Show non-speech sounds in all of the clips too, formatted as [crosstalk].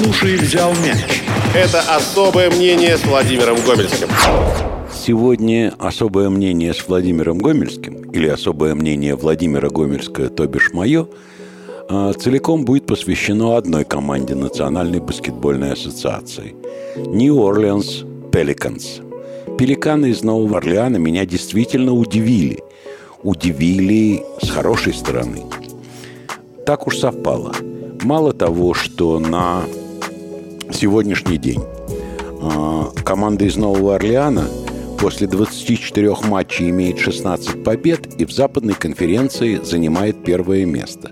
Слушай, взял мяч. Это особое мнение с Владимиром Гомельским. Сегодня особое мнение с Владимиром Гомельским, или особое мнение Владимира Гомельского, то бишь мое, а, целиком будет посвящено одной команде Национальной баскетбольной ассоциации – Orleans Pelicans. Пеликаны из Нового Орлеана меня действительно удивили. Удивили с хорошей стороны. Так уж совпало. Мало того, что на сегодняшний день а, команда из Нового Орлеана после 24 матчей имеет 16 побед и в западной конференции занимает первое место.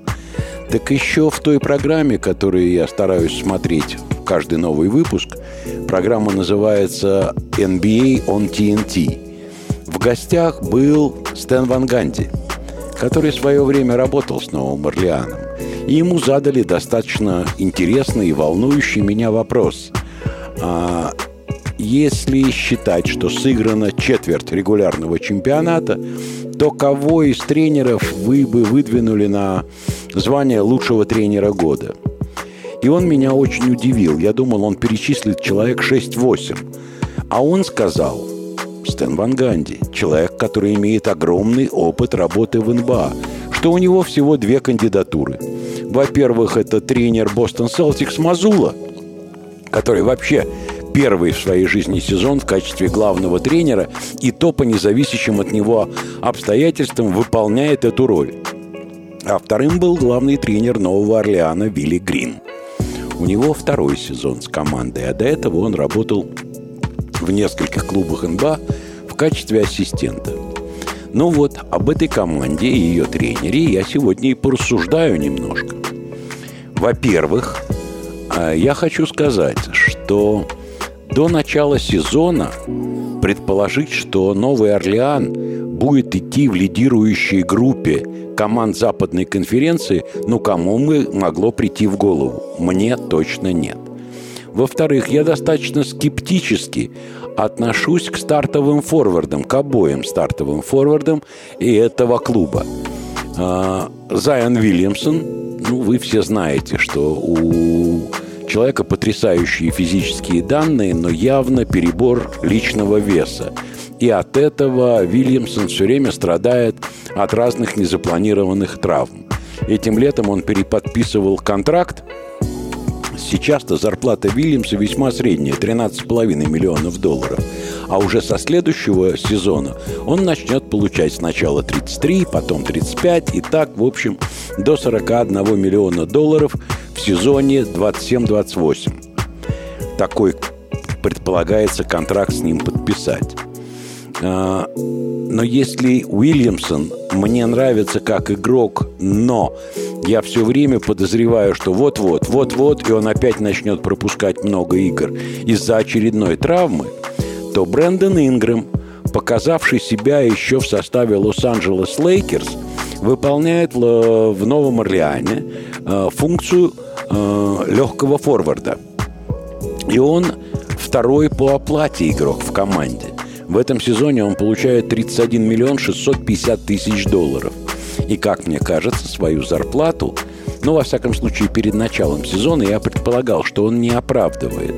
Так еще в той программе, которую я стараюсь смотреть в каждый новый выпуск, программа называется NBA on TNT. В гостях был Стэн Ван Ганди, который в свое время работал с Новым Орлеаном. И ему задали достаточно интересный и волнующий меня вопрос. А если считать, что сыграна четверть регулярного чемпионата, то кого из тренеров вы бы выдвинули на звание лучшего тренера года? И он меня очень удивил. Я думал, он перечислит человек 6-8. А он сказал, Стэн Ван Ганди, человек, который имеет огромный опыт работы в НБА, что у него всего две кандидатуры – во-первых, это тренер Бостон Селтикс Мазула, который вообще первый в своей жизни сезон в качестве главного тренера и то по независящим от него обстоятельствам выполняет эту роль. А вторым был главный тренер Нового Орлеана Вилли Грин. У него второй сезон с командой, а до этого он работал в нескольких клубах НБА в качестве ассистента. Ну вот, об этой команде и ее тренере я сегодня и порассуждаю немножко. Во-первых, а, я хочу сказать, что до начала сезона предположить, что Новый Орлеан будет идти в лидирующей группе команд Западной конференции, ну, кому мы могло прийти в голову? Мне точно нет. Во-вторых, я достаточно скептически отношусь к стартовым форвардам, к обоим стартовым форвардам и этого клуба. А, Зайон Вильямсон, ну, вы все знаете, что у человека потрясающие физические данные, но явно перебор личного веса. И от этого Вильямсон все время страдает от разных незапланированных травм. Этим летом он переподписывал контракт Сейчас-то зарплата Вильямса весьма средняя, 13,5 миллионов долларов. А уже со следующего сезона он начнет получать сначала 33, потом 35 и так, в общем, до 41 миллиона долларов в сезоне 27-28. Такой предполагается контракт с ним подписать. А, но если Уильямсон мне нравится как игрок, но я все время подозреваю, что вот-вот, вот-вот, и он опять начнет пропускать много игр из-за очередной травмы, то Брэндон Ингрэм, показавший себя еще в составе Лос-Анджелес Лейкерс, выполняет в Новом Орлеане э, функцию э, легкого форварда. И он второй по оплате игрок в команде. В этом сезоне он получает 31 миллион 650 тысяч долларов. И, как мне кажется, свою зарплату, ну, во всяком случае, перед началом сезона я предполагал, что он не оправдывает.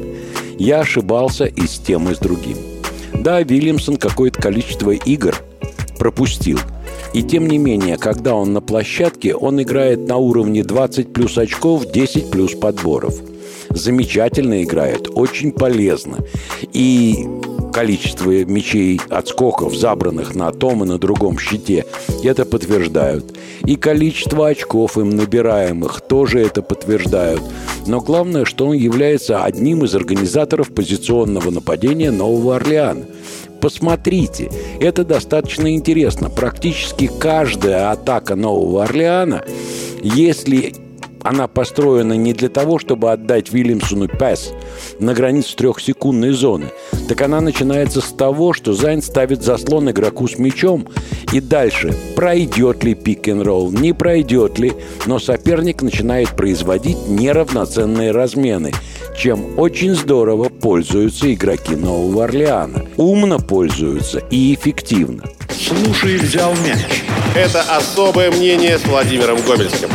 Я ошибался и с тем, и с другим. Да, Вильямсон какое-то количество игр пропустил. И тем не менее, когда он на площадке, он играет на уровне 20 плюс очков, 10 плюс подборов. Замечательно играет, очень полезно. И количество мечей отскоков, забранных на том и на другом щите, это подтверждают. И количество очков им набираемых тоже это подтверждают. Но главное, что он является одним из организаторов позиционного нападения Нового Орлеана. Посмотрите, это достаточно интересно. Практически каждая атака Нового Орлеана, если она построена не для того, чтобы отдать Вильямсону пас на границу трехсекундной зоны. Так она начинается с того, что Зайн ставит заслон игроку с мячом, и дальше пройдет ли пик-н-ролл, не пройдет ли, но соперник начинает производить неравноценные размены, чем очень здорово пользуются игроки Нового Орлеана. Умно пользуются и эффективно. Слушай, взял мяч. Это особое мнение с Владимиром Гомельским.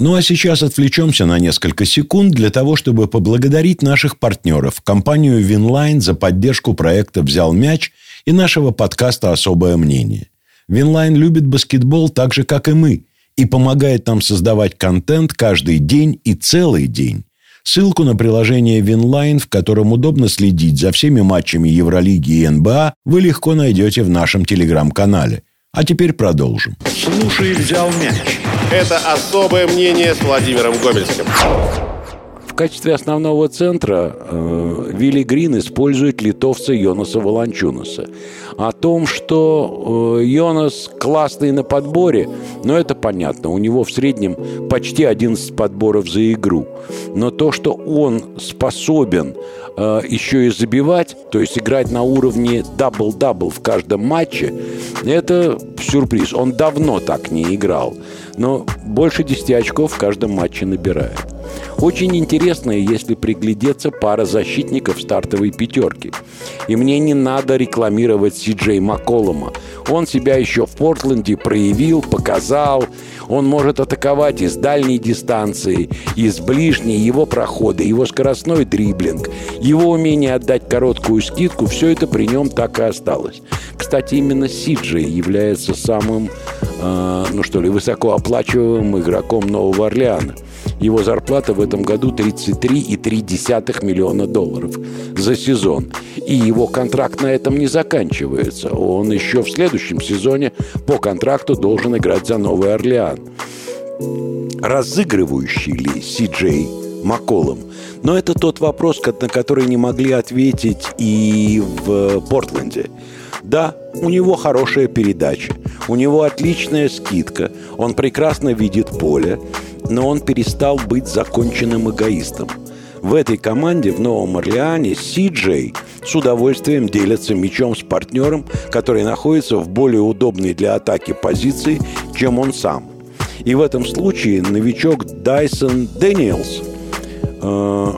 Ну а сейчас отвлечемся на несколько секунд для того, чтобы поблагодарить наших партнеров, компанию Winline за поддержку проекта «Взял мяч» и нашего подкаста «Особое мнение». Winline любит баскетбол так же, как и мы, и помогает нам создавать контент каждый день и целый день. Ссылку на приложение Winline, в котором удобно следить за всеми матчами Евролиги и НБА, вы легко найдете в нашем телеграм-канале. А теперь продолжим. Слушай, взял мяч. Это особое мнение с Владимиром Гомельским. В качестве основного центра э, Вилли Грин использует литовца Йонаса Валанчюнаса. О том, что э, Йонас классный на подборе, но это понятно. У него в среднем почти 11 подборов за игру. Но то, что он способен э, еще и забивать, то есть играть на уровне дабл-дабл в каждом матче, это сюрприз. Он давно так не играл. Но больше 10 очков в каждом матче набирает. Очень интересная, если приглядеться, пара защитников стартовой пятерки. И мне не надо рекламировать Си Джей Макколома. Он себя еще в Портленде проявил, показал. Он может атаковать из дальней дистанции, из ближней, его проходы, его скоростной дриблинг, его умение отдать короткую скидку, все это при нем так и осталось. Кстати, именно Сиджи является самым, э, ну что ли, высокооплачиваемым игроком Нового Орлеана. Его зарплата в этом году 33,3 миллиона долларов за сезон. И его контракт на этом не заканчивается. Он еще в следующем сезоне по контракту должен играть за Новый Орлеан. Разыгрывающий ли Си Джей Макколом? Но это тот вопрос, на который не могли ответить и в Портленде. Да, у него хорошая передача, у него отличная скидка, он прекрасно видит поле, но он перестал быть законченным эгоистом. В этой команде в Новом Орлеане Си Джей с удовольствием делится мячом с партнером, который находится в более удобной для атаки позиции, чем он сам. И в этом случае новичок Дайсон Дэниелс э,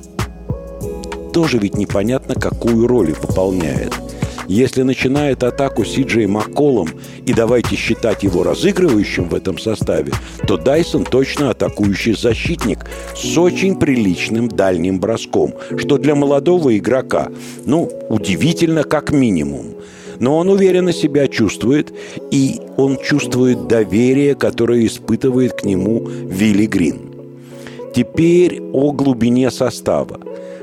тоже ведь непонятно, какую роль выполняет – если начинает атаку Сиджей Макколом, и давайте считать его разыгрывающим в этом составе, то Дайсон точно атакующий защитник с очень приличным дальним броском, что для молодого игрока, ну, удивительно как минимум. Но он уверенно себя чувствует, и он чувствует доверие, которое испытывает к нему Вилли Грин. Теперь о глубине состава.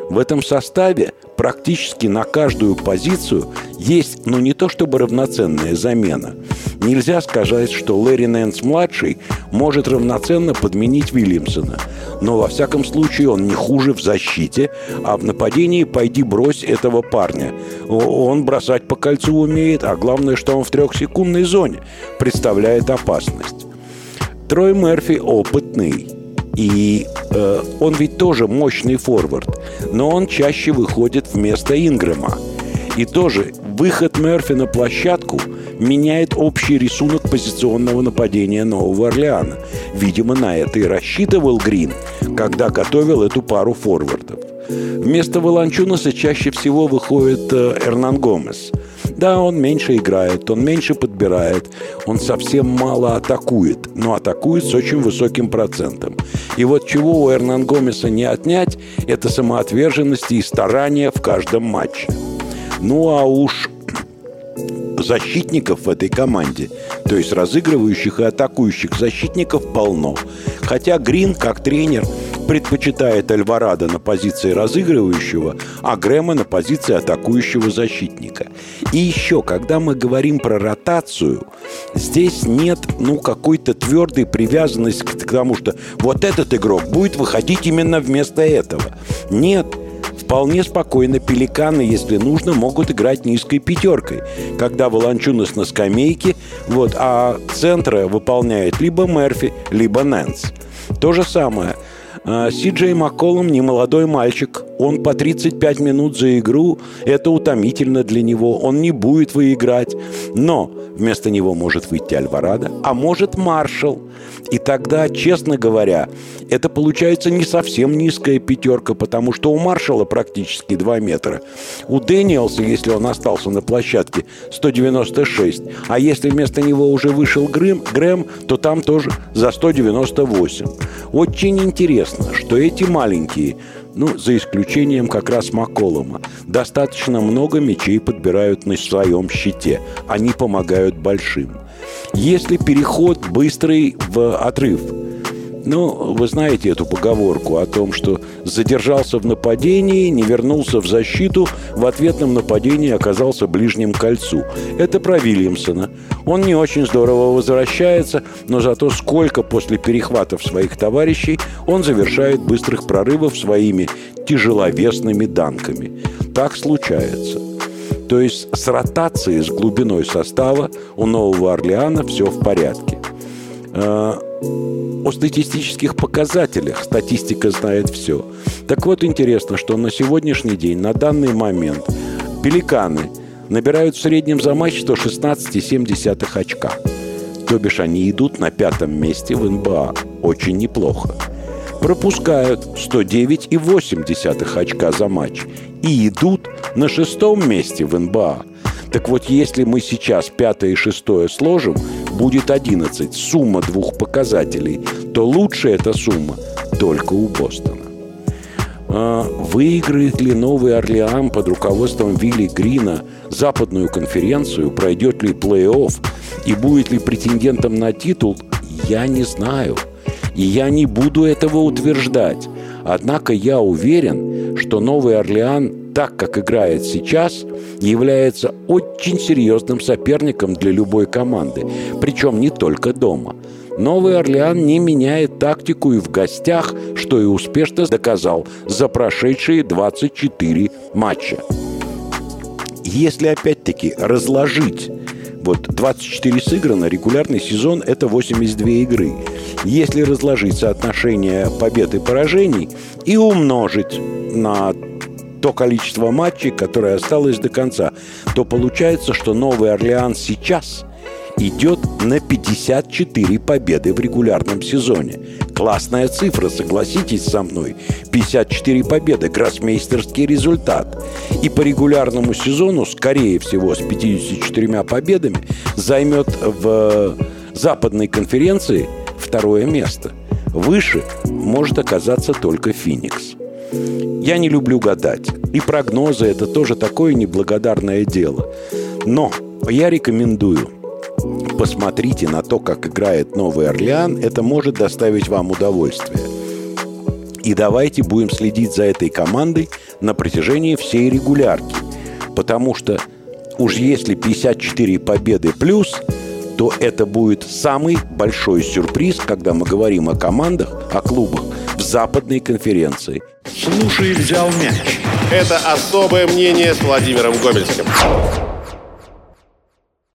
В этом составе практически на каждую позицию есть, ну не то чтобы равноценная замена. Нельзя сказать, что Лэри Нэнс-младший может равноценно подменить Вильямсона. Но во всяком случае он не хуже в защите, а в нападении пойди брось этого парня. Он бросать по кольцу умеет, а главное, что он в трехсекундной зоне представляет опасность. Трой Мерфи опытный. И э, он ведь тоже мощный форвард, но он чаще выходит вместо Ингрэма. И тоже выход Мерфи на площадку меняет общий рисунок позиционного нападения Нового Орлеана. Видимо, на это и рассчитывал Грин, когда готовил эту пару форвардов. Вместо Волончунаса чаще всего выходит э, Эрнан Гомес – да, он меньше играет, он меньше подбирает, он совсем мало атакует, но атакует с очень высоким процентом. И вот чего у Эрнан Гомеса не отнять, это самоотверженность и старания в каждом матче. Ну а уж [clears throat] защитников в этой команде, то есть разыгрывающих и атакующих защитников полно. Хотя Грин, как тренер, предпочитает Альварадо на позиции разыгрывающего, а Грэма на позиции атакующего защитника. И еще, когда мы говорим про ротацию, здесь нет ну, какой-то твердой привязанности к тому, что вот этот игрок будет выходить именно вместо этого. Нет, Вполне спокойно пеликаны, если нужно, могут играть низкой пятеркой, когда Волончунас на скамейке, вот, а центра выполняет либо Мерфи, либо Нэнс. То же самое – а, Си Джей Макколом не молодой мальчик. Он по 35 минут за игру, это утомительно для него, он не будет выиграть. Но вместо него может выйти Альварадо, а может Маршал. И тогда, честно говоря, это получается не совсем низкая пятерка, потому что у Маршала практически 2 метра. У Дэниелса, если он остался на площадке, 196. А если вместо него уже вышел Грэм, Грэм то там тоже за 198. Очень интересно, что эти маленькие ну, за исключением как раз Маколома. Достаточно много мячей подбирают на своем щите. Они помогают большим. Если переход быстрый в отрыв – ну, вы знаете эту поговорку о том, что задержался в нападении, не вернулся в защиту, в ответном нападении оказался ближним кольцу. Это про Вильямсона. Он не очень здорово возвращается, но зато сколько после перехватов своих товарищей он завершает быстрых прорывов своими тяжеловесными данками. Так случается. То есть с ротацией, с глубиной состава у Нового Орлеана все в порядке. О статистических показателях. Статистика знает все. Так вот, интересно, что на сегодняшний день, на данный момент, пеликаны набирают в среднем за матч 116,7 очка. То бишь они идут на пятом месте в НБА. Очень неплохо. Пропускают 109,8 очка за матч. И идут на шестом месте в НБА. Так вот, если мы сейчас пятое и шестое сложим, будет 11. Сумма двух показателей. То лучше эта сумма только у Бостона. А выиграет ли Новый Орлеан под руководством Вилли Грина западную конференцию, пройдет ли плей-офф и будет ли претендентом на титул, я не знаю. И я не буду этого утверждать. Однако я уверен, что Новый Орлеан так, как играет сейчас, является очень серьезным соперником для любой команды, причем не только дома. Новый Орлеан не меняет тактику и в гостях, что и успешно доказал за прошедшие 24 матча. Если опять-таки разложить вот 24 сыграно, регулярный сезон – это 82 игры. Если разложить соотношение побед и поражений и умножить на то количество матчей, которое осталось до конца, то получается, что Новый Орлеан сейчас идет на 54 победы в регулярном сезоне. Классная цифра, согласитесь со мной. 54 победы, гроссмейстерский результат. И по регулярному сезону, скорее всего, с 54 победами, займет в западной конференции второе место. Выше может оказаться только Феникс. Я не люблю гадать. И прогнозы – это тоже такое неблагодарное дело. Но я рекомендую посмотрите на то, как играет Новый Орлеан. Это может доставить вам удовольствие. И давайте будем следить за этой командой на протяжении всей регулярки. Потому что уж если 54 победы плюс, то это будет самый большой сюрприз, когда мы говорим о командах, о клубах западной конференции – Слушай, взял мяч. Это особое мнение с Владимиром Гомельским.